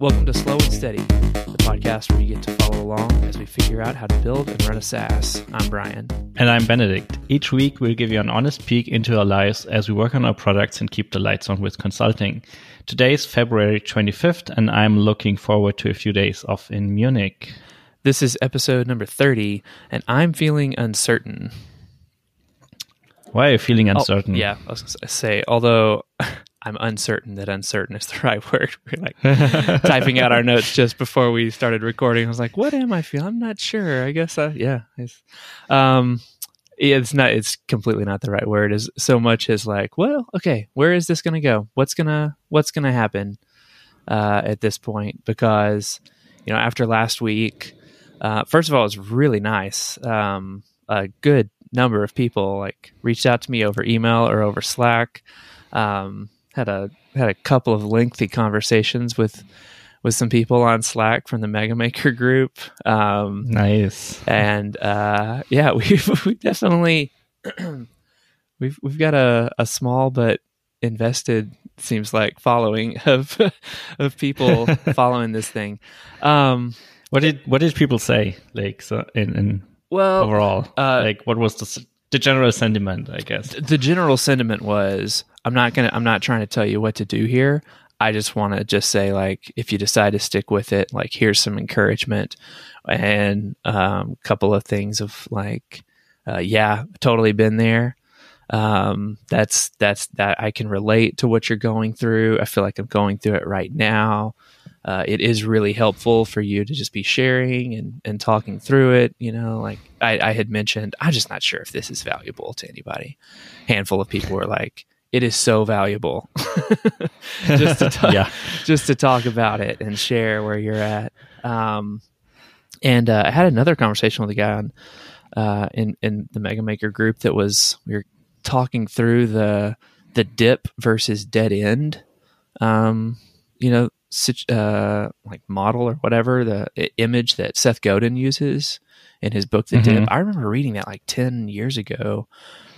Welcome to Slow and Steady, the podcast where you get to follow along as we figure out how to build and run a SaaS. I'm Brian. And I'm Benedikt. Each week, we'll give you an honest peek into our lives as we work on our products and keep the lights on with consulting. Today is February 25th, and I'm looking forward to a few days off in Munich. This is episode number 30, and I'm feeling uncertain. Why are you feeling oh, uncertain? Oh, yeah, I was going to say, although I'm uncertain that uncertain is the right word. We're like typing out our notes just before we started recording. I was like, "What am I feeling? I'm not sure. I guess, uh, yeah, it's, um, it's not. It's completely not the right word. Is so much as like, well, okay, where is this going to go? What's gonna What's gonna happen uh, at this point? Because you know, after last week, uh, first of all, it was really nice. Um, a good number of people like reached out to me over email or over Slack. Um, had a had a couple of lengthy conversations with with some people on Slack from the Mega Maker group. Um, nice. And uh, yeah, we've we definitely we've we've got a, a small but invested seems like following of of people following this thing. Um, what did what did people say like so in, in well overall uh, like what was the the general sentiment i guess. The general sentiment was i'm not gonna i'm not trying to tell you what to do here. I just want to just say like if you decide to stick with it like here's some encouragement and a um, couple of things of like uh, yeah totally been there. Um, that's that's that i can relate to what you're going through. I feel like i'm going through it right now uh, it is really helpful for you to just be sharing and, and talking through it. You know, like I, I had mentioned, I'm just not sure if this is valuable to anybody. Handful of people were like, it is so valuable just to talk, yeah. just to talk about it and share where you're at. Um, and uh, I had another conversation with a guy on uh, in in the Mega Maker group that was we were talking through the the dip versus dead end. Um, you know, uh, like model or whatever the image that Seth Godin uses in his book The mm-hmm. Dip. I remember reading that like ten years ago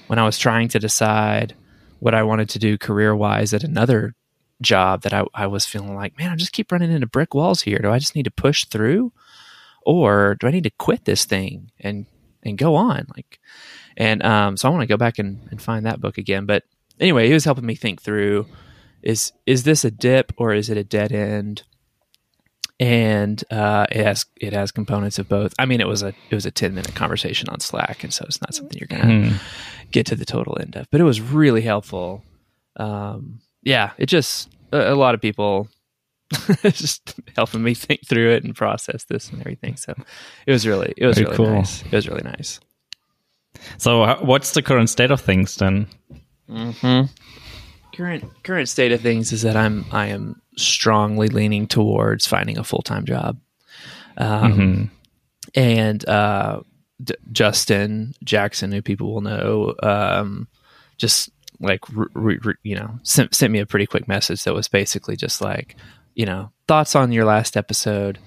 when I was trying to decide what I wanted to do career wise at another job that I, I was feeling like, man, I just keep running into brick walls here. Do I just need to push through, or do I need to quit this thing and and go on? Like, and um, so I want to go back and, and find that book again. But anyway, he was helping me think through is is this a dip or is it a dead end? And uh, it has it has components of both. I mean, it was a it was a ten minute conversation on Slack, and so it's not something you're gonna mm. get to the total end of. But it was really helpful. Um, yeah, it just a, a lot of people just helping me think through it and process this and everything. So it was really it was Very really cool. nice. It was really nice. So, what's the current state of things then? Mm-hmm current current state of things is that I'm I am strongly leaning towards finding a full time job, um, mm-hmm. and uh, D- Justin Jackson, who people will know, um, just like re- re- you know sent sent me a pretty quick message that was basically just like you know thoughts on your last episode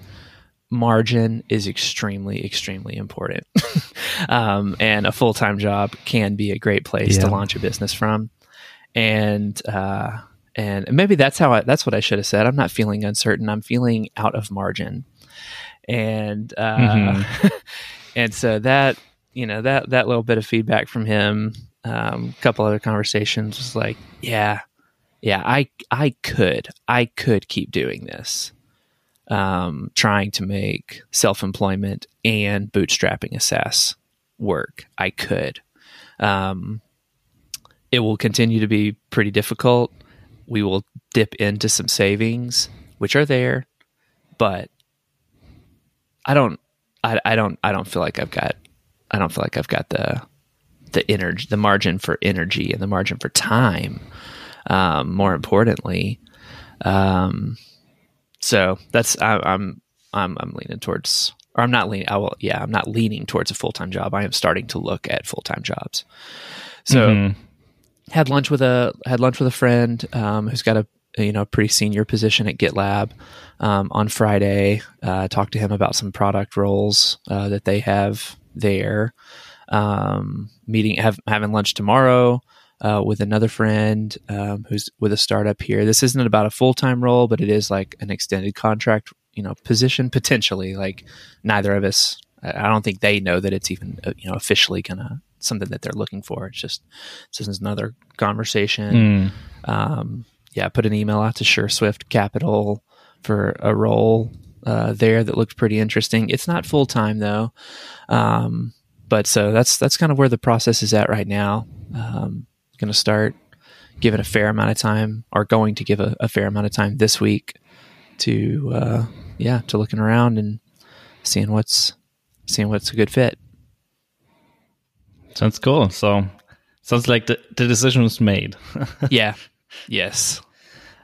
margin is extremely extremely important um, and a full-time job can be a great place yeah. to launch a business from and uh, and maybe that's how I, that's what I should have said. I'm not feeling uncertain. I'm feeling out of margin, and uh, mm-hmm. and so that you know that that little bit of feedback from him, um, a couple other conversations was like, yeah, yeah, I I could I could keep doing this, um, trying to make self employment and bootstrapping a SaaS work. I could. Um, it will continue to be pretty difficult. We will dip into some savings, which are there, but I don't, I, I don't, I don't feel like I've got, I don't feel like I've got the, the energy, the margin for energy and the margin for time. Um, more importantly, um, so that's I, I'm I'm I'm leaning towards, or I'm not leaning. I will, yeah, I'm not leaning towards a full time job. I am starting to look at full time jobs. So mm-hmm had lunch with a had lunch with a friend um, who's got a you know pretty senior position at GitLab um, on Friday. Uh, talked to him about some product roles uh, that they have there. Um, meeting have, having lunch tomorrow uh, with another friend um, who's with a startup here. This isn't about a full time role, but it is like an extended contract, you know, position potentially. Like neither of us, I don't think they know that it's even uh, you know officially gonna something that they're looking for. It's just this is another conversation. Mm. Um, yeah, put an email out to SureSwift Capital for a role uh, there that looked pretty interesting. It's not full time though, um, but so that's that's kind of where the process is at right now. Um, going to start giving a fair amount of time, or going to give a, a fair amount of time this week to uh, yeah to looking around and seeing what's seeing what's a good fit. Sounds cool. So sounds like the, the decision was made. yeah. Yes.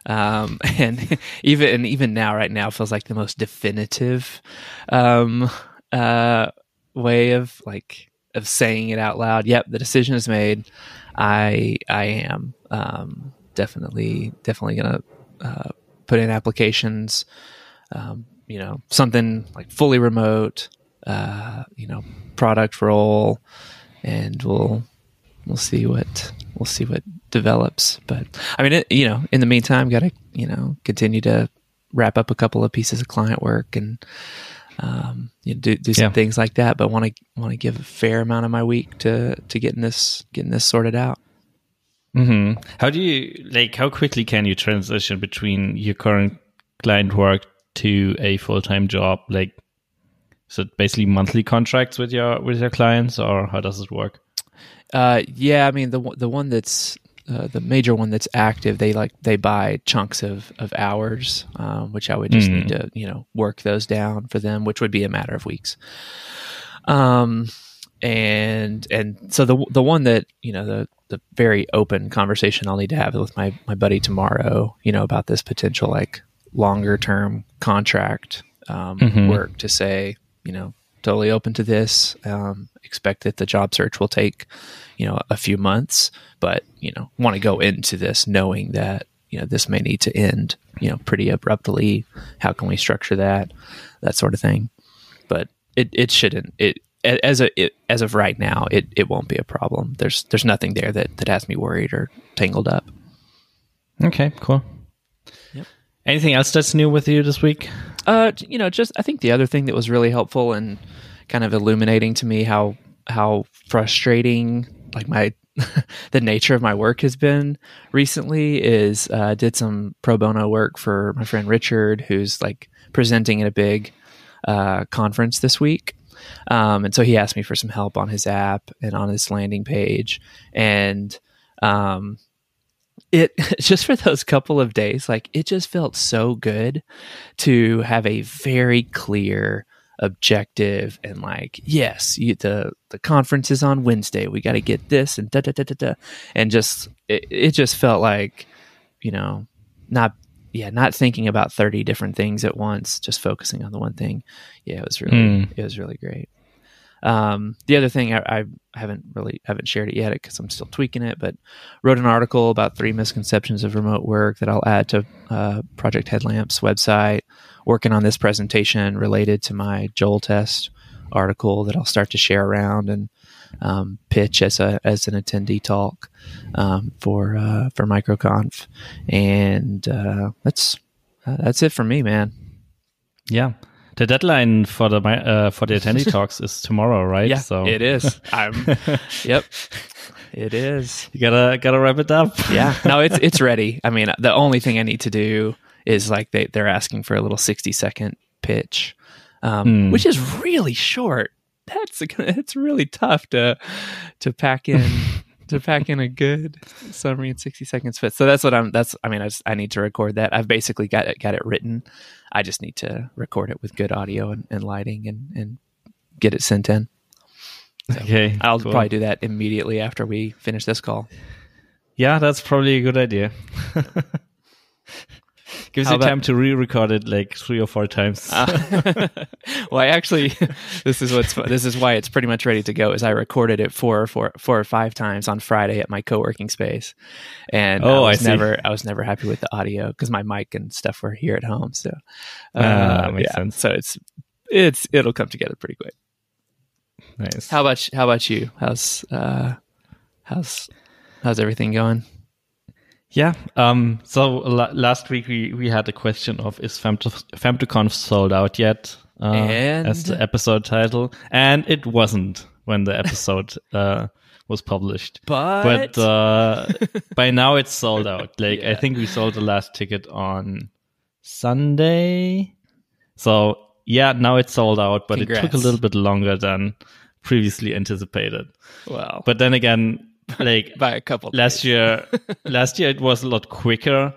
Um, and even and even now, right now, feels like the most definitive um, uh, way of like of saying it out loud. Yep, the decision is made. I I am um, definitely definitely gonna uh, put in applications. Um, you know, something like fully remote. Uh, you know, product role and we'll we'll see what we'll see what develops. But I mean, it, you know, in the meantime, got to you know continue to wrap up a couple of pieces of client work and um, you know, do do some yeah. things like that. But want to want to give a fair amount of my week to to getting this getting this sorted out. Mm-hmm. How do you like? How quickly can you transition between your current client work to a full time job? Like, so basically monthly contracts with your with your clients, or how does it work? Uh, yeah, I mean the the one that's uh, the major one that's active, they like they buy chunks of of hours, um, which I would just mm. need to you know work those down for them, which would be a matter of weeks. Um, and and so the the one that you know the the very open conversation I'll need to have with my my buddy tomorrow, you know, about this potential like longer term contract um, mm-hmm. work to say, you know, totally open to this. Um, expect that the job search will take, you know, a few months, but you know, want to go into this knowing that you know this may need to end, you know, pretty abruptly. How can we structure that? That sort of thing. But it it shouldn't it as a it, as of right now it it won't be a problem. There's there's nothing there that that has me worried or tangled up. Okay, cool. Yep. Anything else that's new with you this week? Uh, you know, just I think the other thing that was really helpful and kind of illuminating to me how how frustrating like my the nature of my work has been recently is uh, I did some pro bono work for my friend Richard, who's like presenting at a big uh, conference this week. Um, and so he asked me for some help on his app and on his landing page. And um, it just for those couple of days, like it just felt so good to have a very clear objective and like yes you, the the conference is on wednesday. We got to get this and da da da da da. And just it, it just felt like you know not yeah not thinking about 30 different things at once just focusing on the one thing. Yeah it was really mm. it was really great um, the other thing I, I, haven't really haven't shared it yet because I'm still tweaking it, but wrote an article about three misconceptions of remote work that I'll add to uh, Project Headlamp's website. Working on this presentation related to my Joel test article that I'll start to share around and um, pitch as a as an attendee talk um, for uh, for MicroConf, and uh, that's uh, that's it for me, man. Yeah, the deadline for the uh, for the attendee talks is tomorrow, right? Yeah, so it is. I'm. yep. It is. You gotta gotta wrap it up. yeah. No, it's it's ready. I mean, the only thing I need to do is like they they're asking for a little sixty second pitch, um, mm. which is really short. That's it's really tough to to pack in to pack in a good summary in 60 seconds fit. So that's what I'm that's I mean I just, I need to record that. I've basically got it got it written. I just need to record it with good audio and, and lighting and and get it sent in. So okay. I'll cool. probably do that immediately after we finish this call. Yeah, that's probably a good idea. Gives How you about, time to re-record it like three or four times. uh, well, I actually, this is what's this is why it's pretty much ready to go. Is I recorded it four or four, four or five times on Friday at my co-working space, and oh, I was I never I was never happy with the audio because my mic and stuff were here at home. So, uh, uh, yeah, sense. so it's it's it'll come together pretty quick. Nice. How about how about you? How's uh, how's How's everything going? Yeah. Um, so la- last week we, we had a question of is Femto- FemtoConf sold out yet? Uh, as the episode title, and it wasn't when the episode uh, was published. But, But uh, by now it's sold out. Like I think we sold the last ticket on Sunday. So yeah, now it's sold out, but it took a little bit longer than previously anticipated. wow. But then again, like by a couple last year last year it was a lot quicker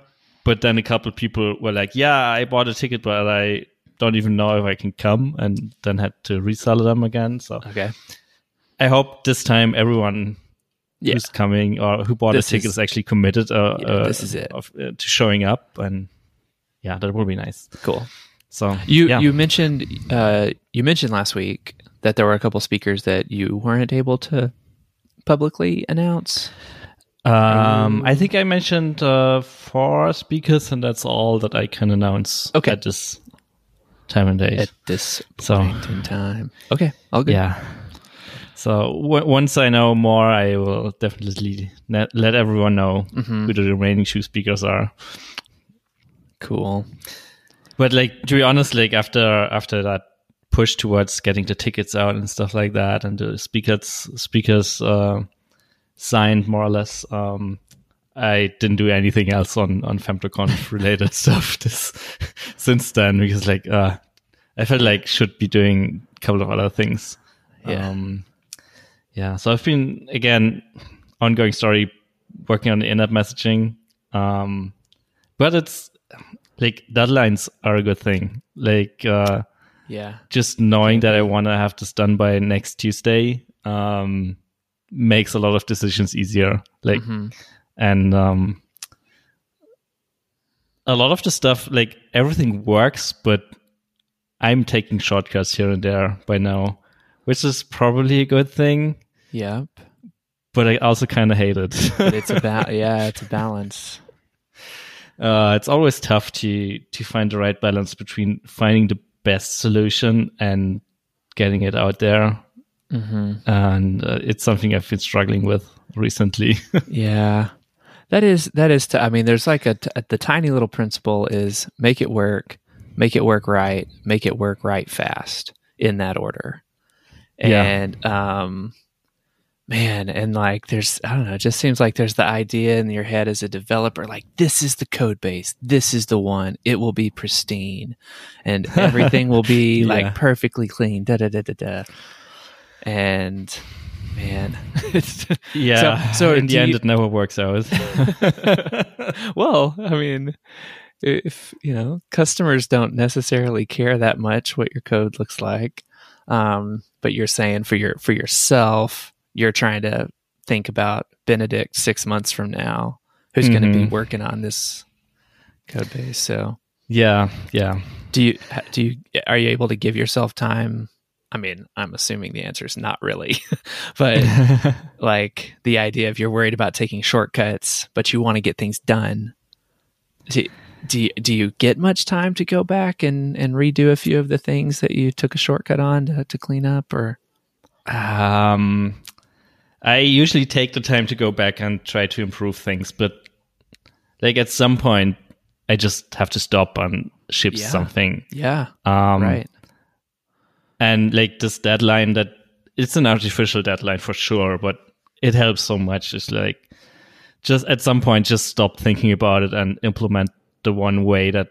but then a couple people were like yeah i bought a ticket but i don't even know if i can come and then had to resell them again so Okay. i hope this time everyone Yeah. who's coming or who bought This a ticket is- is, actually committed uh, Yeah, uh, this is it. of, uh, to showing up and yeah that will be nice Cool. so You yeah. you mentioned uh, you mentioned last week that there were a couple speakers that you weren't able to publicly announce. um i think i mentioned uh four speakers and that's all that i can announce Okay. at this time and date at this So- point in time. Okay, all good. Yeah. So w- once I know more, I will definitely let, let everyone know Mm-hmm. who the remaining two speakers are. Cool. But like to be honest, like after after that push towards getting the tickets out and stuff like that, and the speakers speakers uh, signed more or less, um, I didn't do anything else on on FemtoConf related stuff this since then because like uh, I felt like should be doing a couple of other things. Yeah. Um, yeah. So I've been again ongoing story working on the in-app messaging. Um, but it's like deadlines are a good thing. Like uh, Yeah. just knowing that I want to have this done by next Tuesday um, makes a lot of decisions easier. Like Mhm. and um, a lot of the stuff, like everything works, but I'm taking shortcuts here and there by now, which is probably a good thing. Yep. But I also kind of hate it. But it's about yeah, it's a balance. uh, it's always tough to to find the right balance between finding the best solution and getting it out there. hmm And uh, it's something I've been struggling with recently. Yeah. That is that is. T- I mean, there's like a, t- the tiny little principle is make it work, make it work right, make it work right fast in that order. Yeah. And um, man, and like there's I don't know, it just seems like there's the idea in your head as a developer, like this is the code base, this is the one, it will be pristine, and everything will be Yeah. like perfectly clean. Da da da da da. And man, it's yeah. So- so in the end, you- it never works out. well, I mean, if you know, customers don't necessarily care that much what your code looks like, um, but you're saying for your for yourself, you're trying to think about Benedikt six months from now, who's going to be working on this code base. So, yeah. Yeah. do you do you are you able to give yourself time? I mean, I'm assuming the answer is not really, but like the idea of you're worried about taking shortcuts, but you want to get things done. Do, do, you, do you get much time to go back and, and redo a few of the things that you took a shortcut on to, to clean up or? Um, I usually take the time to go back and try to improve things, but like at some point, I just have to stop and ship Yeah. something. Yeah. Um, right. And like this deadline that it's an artificial deadline for sure, but it helps so much. It's like just at some point, just stop thinking about it and implement the one way that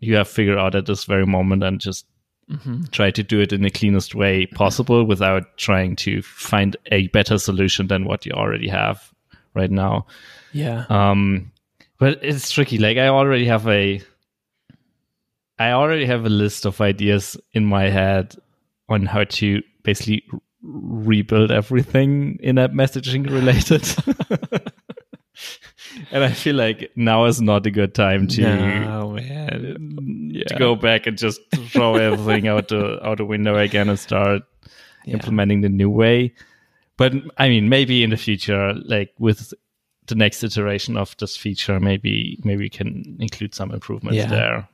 you have figured out at this very moment and just hmm try to do it in the cleanest way possible without trying to find a better solution than what you already have right now. Yeah. Um, but it's tricky. Like I already have a, I already have a list of ideas in my head on how to basically rebuild everything in app messaging related. and I feel like now is not a good time to no, man. to go back and just throw everything out the out the window again and start Yeah. implementing the new way. But I mean, maybe in the future, like with the next iteration of this feature, maybe maybe we can include some improvements Yeah. there.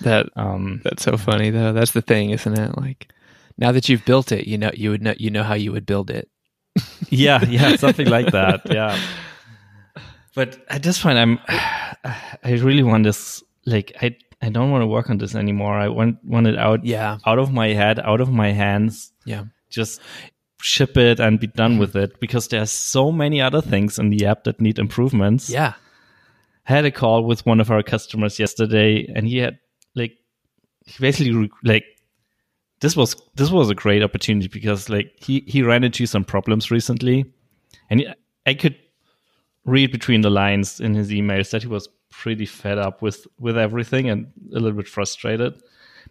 That Um, That's so funny though. That's the thing, isn't it? Like now that you've built it, you know you would know you know how you would build it. yeah, yeah, something like that. Yeah, but at this point, I'm I really want this. Like I I don't want to work on this anymore. I want want it out Yeah. out of my head, out of my hands. Yeah. Just ship it and be done mm-hmm. with it because there's so many other things in the app that need improvements. Yeah. had a call with one of our customers yesterday and he had like he basically like this was this was a great opportunity because like he he ran into some problems recently and i could read between the lines in his emails that he was pretty fed up with with everything and a little bit frustrated.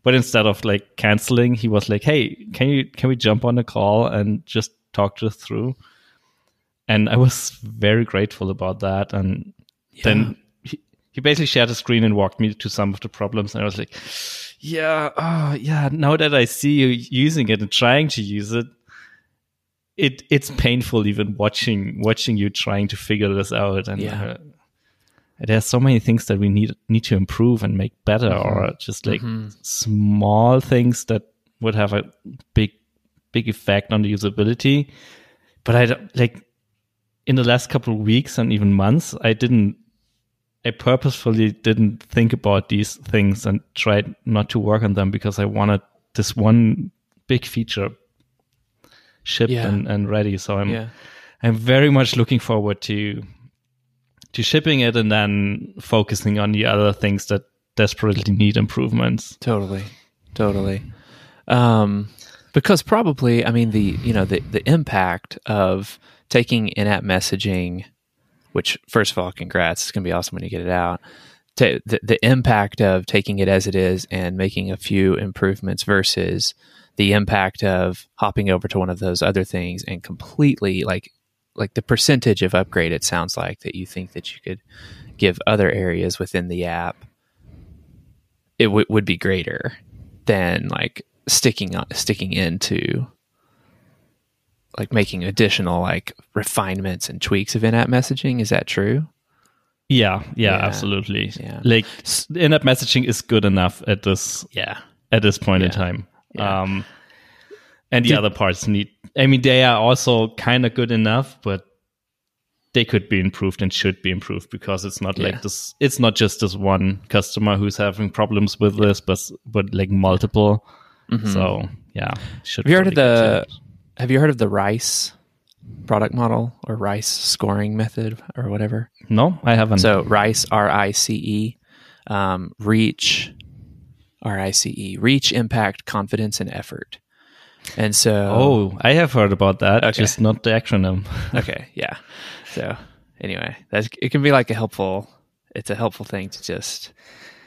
But instead of like canceling he was like hey can you can we jump on a call and just talk this through and i was very grateful about that. And then he, he basically shared a screen and walked me to some of the problems. And i was like yeah oh yeah now that i see you using it and trying to use it it it's painful even watching watching you trying to figure this out. And Yeah. uh, there's so many things that we need need to improve and make better or just like small things that would have a big big effect on the usability. But i don't- like in the last couple of weeks and even months i didn't i purposefully didn't think about these things and tried not to work on them because i wanted this one big feature shipped Yeah. and, and ready so i'm Yeah. i'm very much looking forward to to shipping it and then focusing on the other things that desperately need improvements Totally. Totally. Um, because probably, I mean, the, you know, the, the impact of taking in-app messaging, which first of all, congrats. It's going to be awesome when you get it out. To, the, the impact of taking it as it is and making a few improvements versus the impact of hopping over to one of those other things and completely like like the percentage of upgrade it sounds like that you think that you could give other areas within the app it w- would be greater than like sticking on sticking into like making additional like refinements and tweaks of in-app messaging. Is that true? Yeah yeah, Yeah. absolutely. Yeah. like in-app messaging is good enough at this yeah. at this point in time Yeah. um and the other parts need i mean they are also kind of good enough but they could be improved and should be improved because it's not Yeah. like this it's not just this one customer who's having problems with this but but like multiple so yeah should Mm-hmm. have you heard of the have you heard of the rice product model or rice scoring method or whatever no i haven't So Rice, R I C E, um, reach, R I C E, reach, impact, confidence, and effort. And so, oh i have heard about that Okay. just not the acronym okay, yeah. So anyway, that's it can be like a helpful. It's a helpful thing to just.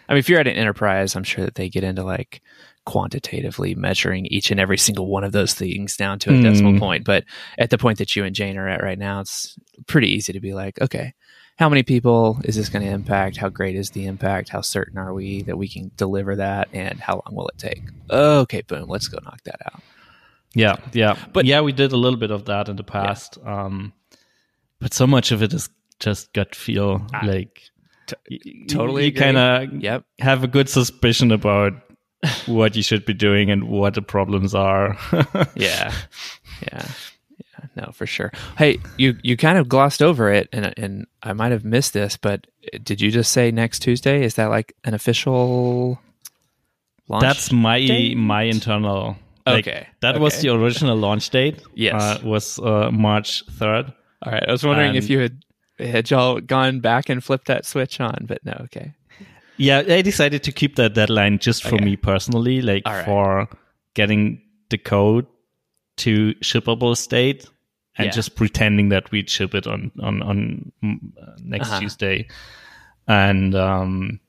I mean, if you're at an enterprise, I'm sure that they get into like quantitatively measuring each and every single one of those things down to a decimal Mm. point. But at the point that you and Jane are at right now, it's pretty easy to be like, okay, how many people is this going to impact? How great is the impact? How certain are we that we can deliver that? And how long will it take? Okay, boom, let's go knock that out. Yeah, yeah, But- yeah, we did a little bit of that in the past. Um, but so much of it is just gut feel. like, y- y- totally you kind of Yep. have a good suspicion about what you should be doing and what the problems are. yeah yeah yeah no for sure hey you you kind of glossed over it and and i might have missed this but did you just say next tuesday is that like an official launch That's my date? my internal. Like, Okay, that was the original launch date. Yes. uh, was uh, March third. all right i was wondering if you had had y'all gone back and flipped that switch on but no okay Yeah, I decided to keep that deadline just for Okay. me personally, like right. for getting the code to shippable state and Yeah. just pretending that we'd ship it on on on mm, uh, next Uh-huh. Tuesday. And um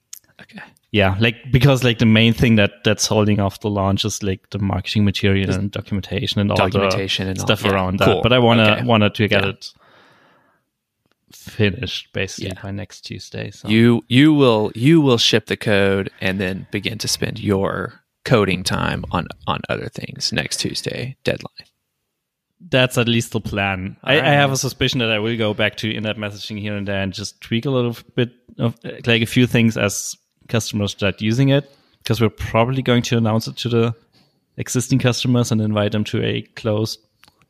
okay yeah, like because like the main thing that that's holding off the launch is like the marketing material and documentation and all documentation the and all- stuff yeah, around cool. that. But I wanna Okay. wanted to get Yeah. it finished basically Yeah. by next Tuesday. So you you will you will ship the code and then begin to spend your coding time on on other things next tuesday deadline That's at least the plan. I, I have a suspicion that I will go back to in-app messaging here and there and just tweak a little bit of like a few things as customers start using it because we're probably going to announce it to the existing customers and invite them to a closed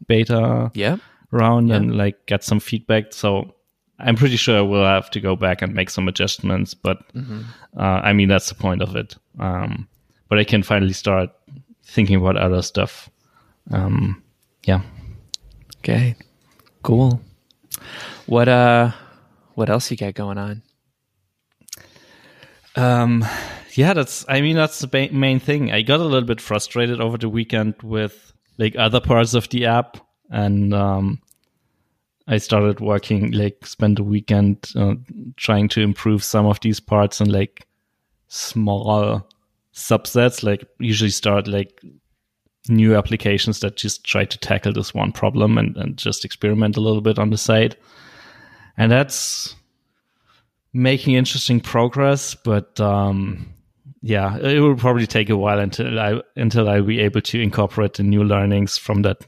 beta yeah round Yeah. and like get some feedback. So I'm pretty sure we'll have to go back and make some adjustments, but Mm-hmm. uh, I mean that's the point of it. Um, but I can finally start thinking about other stuff. Um, yeah. Okay. Cool. What uh what else you got going on? Um, yeah, that's. I mean, that's the ba- main thing. I got a little bit frustrated over the weekend with like other parts of the app, and um, I started working. Like, spent the weekend uh, trying to improve some of these parts and like small subsets. Like, usually start like new applications that just try to tackle this one problem and, and just experiment a little bit on the side. And that's making interesting progress, but um, yeah, it will probably take a while until I until I'll be able to incorporate the new learnings from that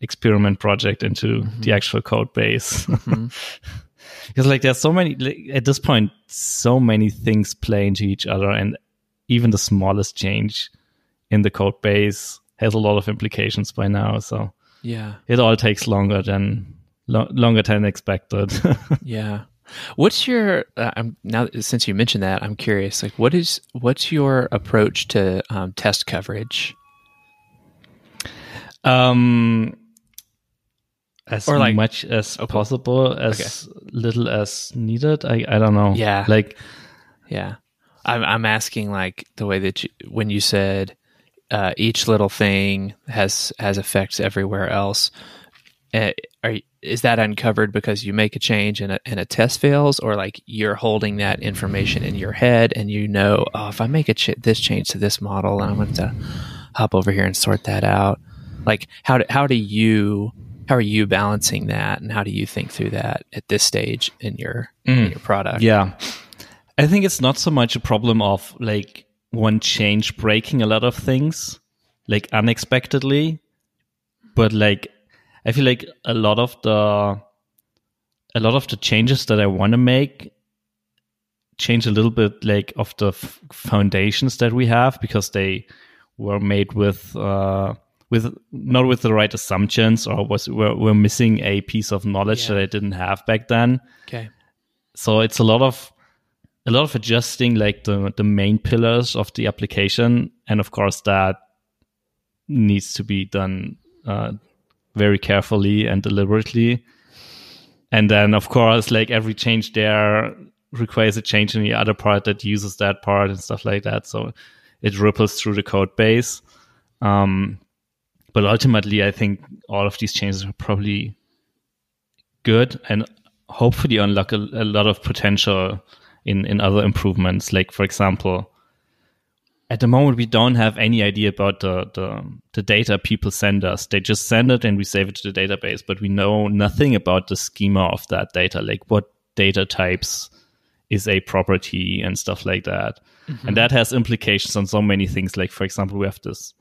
experiment project into the actual code base. because like there's so many like, at this point, so many things play into each other, and even the smallest change in the code base has a lot of implications by now. So Yeah. it all takes longer than lo- longer than expected. Yeah. What's your uh, I'm now since you mentioned that, I'm curious like what is what's your approach to um, test coverage? Um, as Or, like- much as Okay. possible, as little as needed. I I don't know. Yeah. like Yeah. I'm I'm asking like the way that you when you said uh, each little thing has has effects everywhere else. Uh, are is that uncovered because you make a change and a, and a test fails, or like you're holding that information in your head and you know, oh, if I make a ch- this change to this model, I'm going to hop over here and sort that out. Like how do, how do you how are you balancing that, and how do you think through that at this stage in your in your product? yeah, I think it's not so much a problem of like one change breaking a lot of things, like unexpectedly, but like I feel like a lot of the a lot of the changes that I want to make change a little bit like of the f- foundations that we have because they were made with uh with not with the right assumptions or was we're, we're missing a piece of knowledge Yeah. that I didn't have back then Okay. so it's a lot of a lot of adjusting like the the main pillars of the application. And of course that needs to be done uh, very carefully and deliberately. And then of course like every change there requires a change in the other part that uses that part and stuff like that. So it ripples through the code base. Um, but ultimately i think all of these changes are probably good and hopefully unlock a, a lot of potential in in other improvements like for example at the moment we don't have any idea about the, the the data people send us. They just send it and we save it to the database but we know nothing about the schema of that data like what data types is a property and stuff like that. Mm-hmm. And that has implications on so many things like for example we have this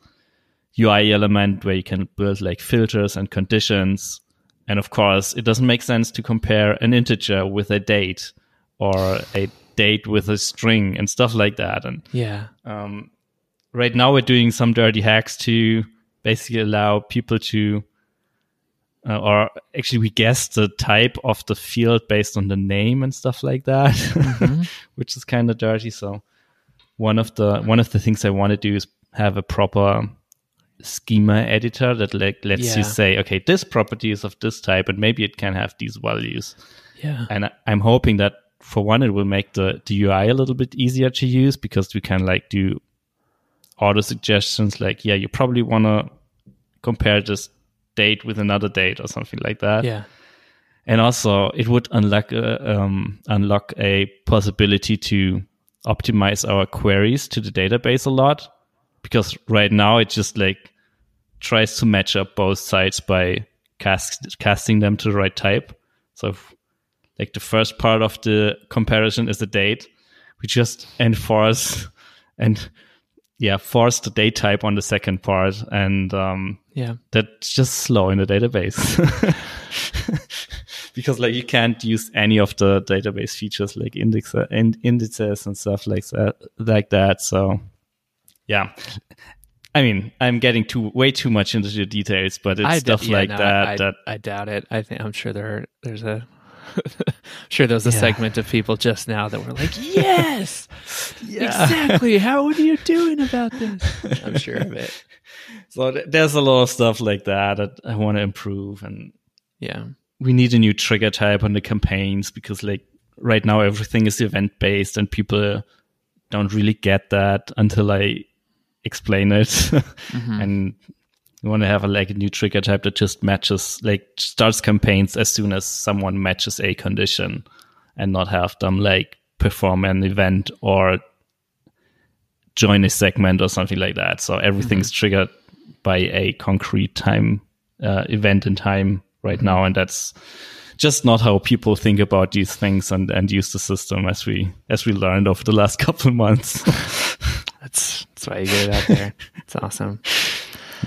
ui element where you can build like filters and conditions. And of course, it doesn't make sense to compare an integer with a date or a date with a string and stuff like that. And Yeah. um, right now, we're doing some dirty hacks to basically allow people to, uh, or actually, we guess the type of the field based on the name and stuff like that, which is kind of dirty. So one of the one of the things I want to do is have a proper schema editor that like lets Yeah. you say, okay, this property is of this type, and maybe it can have these values. Yeah. And I- I'm hoping that for one, it will make the, the UI a little bit easier to use because we can like do auto suggestions like, yeah, you probably want to compare this date with another date or something like that. Yeah. And also, it would unlock uh, um, unlock a possibility to optimize our queries to the database a lot because right now it just like tries to match up both sides by cast, casting them to the right type. So, if, like the first part of the comparison is the date, we just enforce and yeah force the date type on the second part, and um, Yeah. that's just slow in the database because like you can't use any of the database features like index and indices and stuff like that like that so yeah i mean i'm getting too way too much into the details but it's I d- stuff yeah, like no, that I, that I doubt it. I think I'm sure there there's a sure there was a Yeah. segment of people just now that were like, "Yes, Yeah. exactly. How are you doing about this?" I'm sure of it. So there's a lot of stuff like that that I want to improve, and Yeah, we need a new trigger type on the campaigns because like right now everything is event based, and people don't really get that until I explain it, Mm-hmm. and we want to have a, like a new trigger type that just matches like starts campaigns as soon as someone matches a condition, and not have them like perform an event or join a segment or something like that. So everything's triggered by a concrete time uh, event in time right now, and that's just not how people think about these things and, and use the system as we as we learned over the last couple of months. that's that's why you get it out there. It's awesome.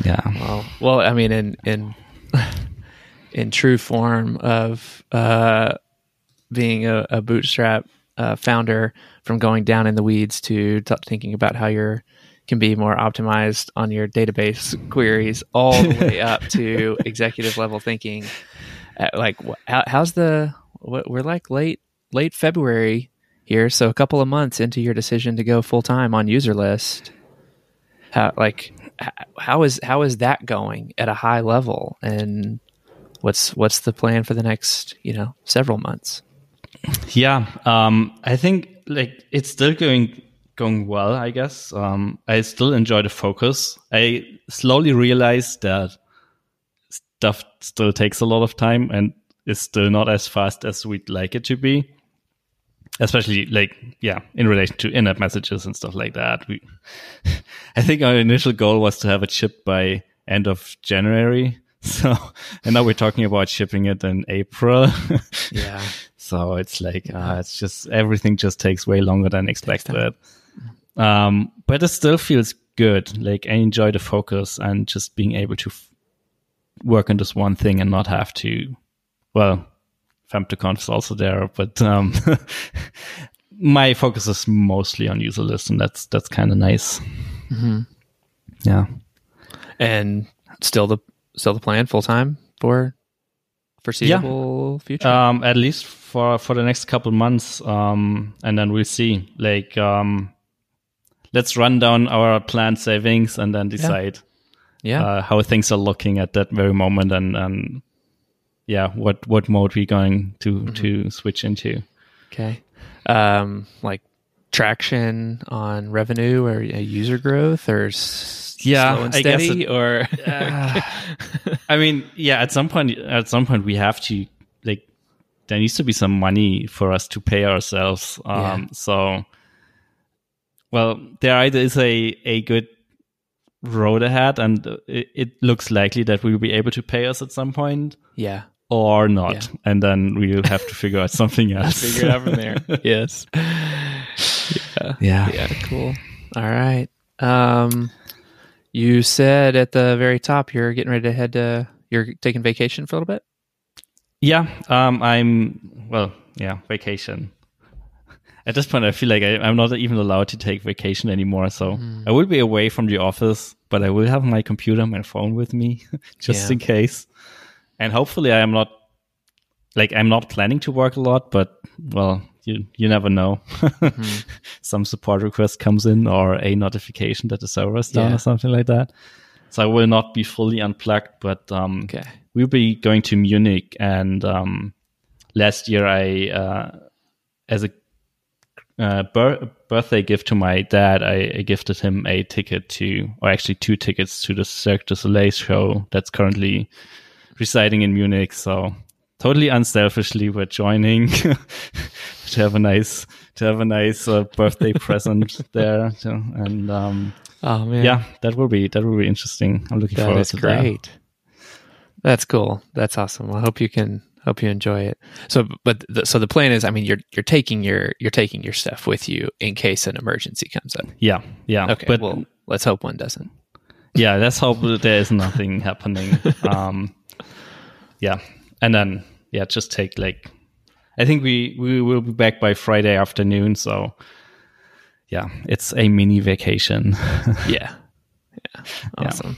Yeah, Well, well, I mean, in in in true form of uh, being a, a bootstrap uh, founder, from going down in the weeds to t- thinking about how you're can be more optimized on your database queries, all the way up to executive level thinking. Uh, like, how, how's the? What, we're like late late February here, so a couple of months into your decision to go full time on Userlist. How like how is how is that going at a high level and what's what's the plan for the next you know several months yeah. Um, I think like it's still going going well. I guess um, I still enjoy the focus. I slowly realize that stuff still takes a lot of time and is still not as fast as we'd like it to be. Especially like yeah, in relation to in-app messages and stuff like that. We, I think our initial goal was to have it shipped by end of January. So, and now we're talking about shipping it in April. yeah So it's like uh, it's just everything just takes way longer than expected. Um, but it still feels good. Like I enjoy the focus and just being able to f- work on this one thing and not have to. Well, FemtoConf is also there, but um, my focus is mostly on Userlist, and that's that's kind of nice. Yeah. and still the still the plan full time for foreseeable future? Um at least for for the next couple months um and then we'll see. Like um let's run down our planned savings and then decide yeah. uh, how things are looking at that very moment and and yeah what what mode we're going to Mm-hmm. to switch into? Okay. Um like traction on revenue or uh, user growth or s- Yeah, I guess it- or? I mean yeah at some point at some point we have to like there needs to be some money for us to pay ourselves um Yeah. so well there either is a a good road ahead and it, it looks likely that we'll be able to pay us at some point. Yeah or not Yeah. and then we'll have to figure out something else figure it out from there yes yeah yeah yeah cool all right um you said at the very top you're getting ready to head to you're taking vacation for a little bit Yeah, um, I'm well. Yeah, vacation. At this point, I feel like I, I'm not even allowed to take vacation anymore. So Mm-hmm. I will be away from the office, but I will have my computer, my phone with me, just Yeah. in case. And hopefully, I am not like I'm not planning to work a lot, but well, you you never know. Mm-hmm. Some support request comes in or a notification that the server is down Yeah. or something like that. So I will not be fully unplugged, but um, okay we'll be going to Munich, and um, last year I, uh, as a uh, bir- birthday gift to my dad, I, I gifted him a ticket to, or actually two tickets to the Cirque du Soleil show that's currently residing in Munich. So totally unselfishly, we're joining to have a nice to have a nice uh, birthday present there, so, and um, oh man yeah, that will be that will be interesting. I'm looking That forward to that. That's great. That's cool. That's awesome. I hope you can hope you enjoy it. So, but the, so the plan is, I mean, you're you're taking your you're taking your stuff with you in case an emergency comes up. Yeah, yeah. Okay, but well, let's hope one doesn't. yeah, let's hope that there is nothing happening. Um, yeah, and then yeah, just take like I think we we will be back by Friday afternoon. So yeah, it's a mini vacation. Yeah, yeah, awesome,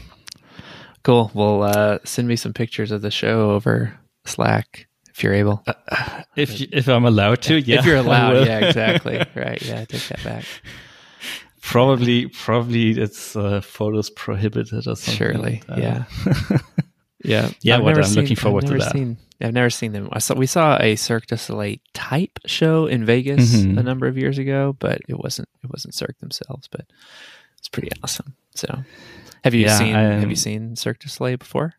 cool. Well, uh, send me some pictures of the show over Slack if you're able. Uh, if you, if I'm allowed to, yeah. If you're allowed, yeah, exactly. Right, yeah, take that back. Probably, probably it's uh, photos prohibited or something. Surely, Uh, yeah, yeah, Yeah, I've what, I'm looking forward to that. Seen, I've never seen them. I saw we saw a Cirque du Soleil type show in Vegas Mhm. a number of years ago, but it wasn't it wasn't Cirque themselves, but it's pretty awesome. So, have you Yeah, seen I- Have you seen Cirque du Soleil before?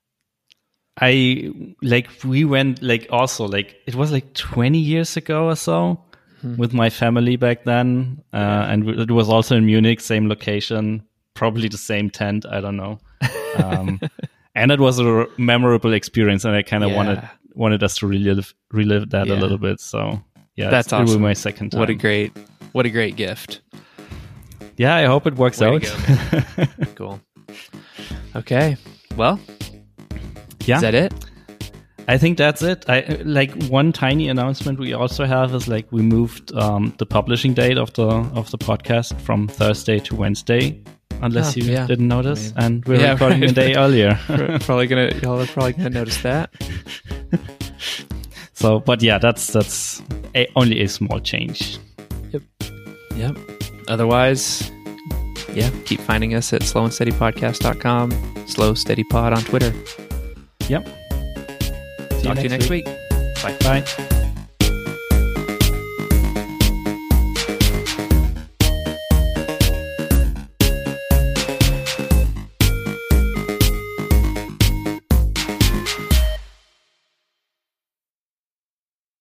I like we went like also like it was like 20 years ago or so Hmm. with my family back then, uh, and it was also in Munich, same location, probably the same tent. I don't know. Um, and it was a memorable experience, and I kind of Yeah. wanted wanted us to relive relive that a little bit. So yeah, That's it was awesome. my second time. What a great what a great gift. yeah, I hope it works Way out. Cool. Okay. Well, yeah, is that it? I think that's it. I like one tiny announcement we also have is like we moved um, the publishing date of the of the podcast from Thursday to Wednesday, unless Oh, you yeah. didn't notice, I mean- and we're Yeah, recording right. a day earlier. probably gonna y'all are probably gonna notice that. so, but yeah, that's that's a, only a small change. Yep. Yep. Otherwise, yeah, keep finding us at slowandsteadypodcast.com, slow steady pod on Twitter. Yep. See Talk to you next week. Bye. Bye.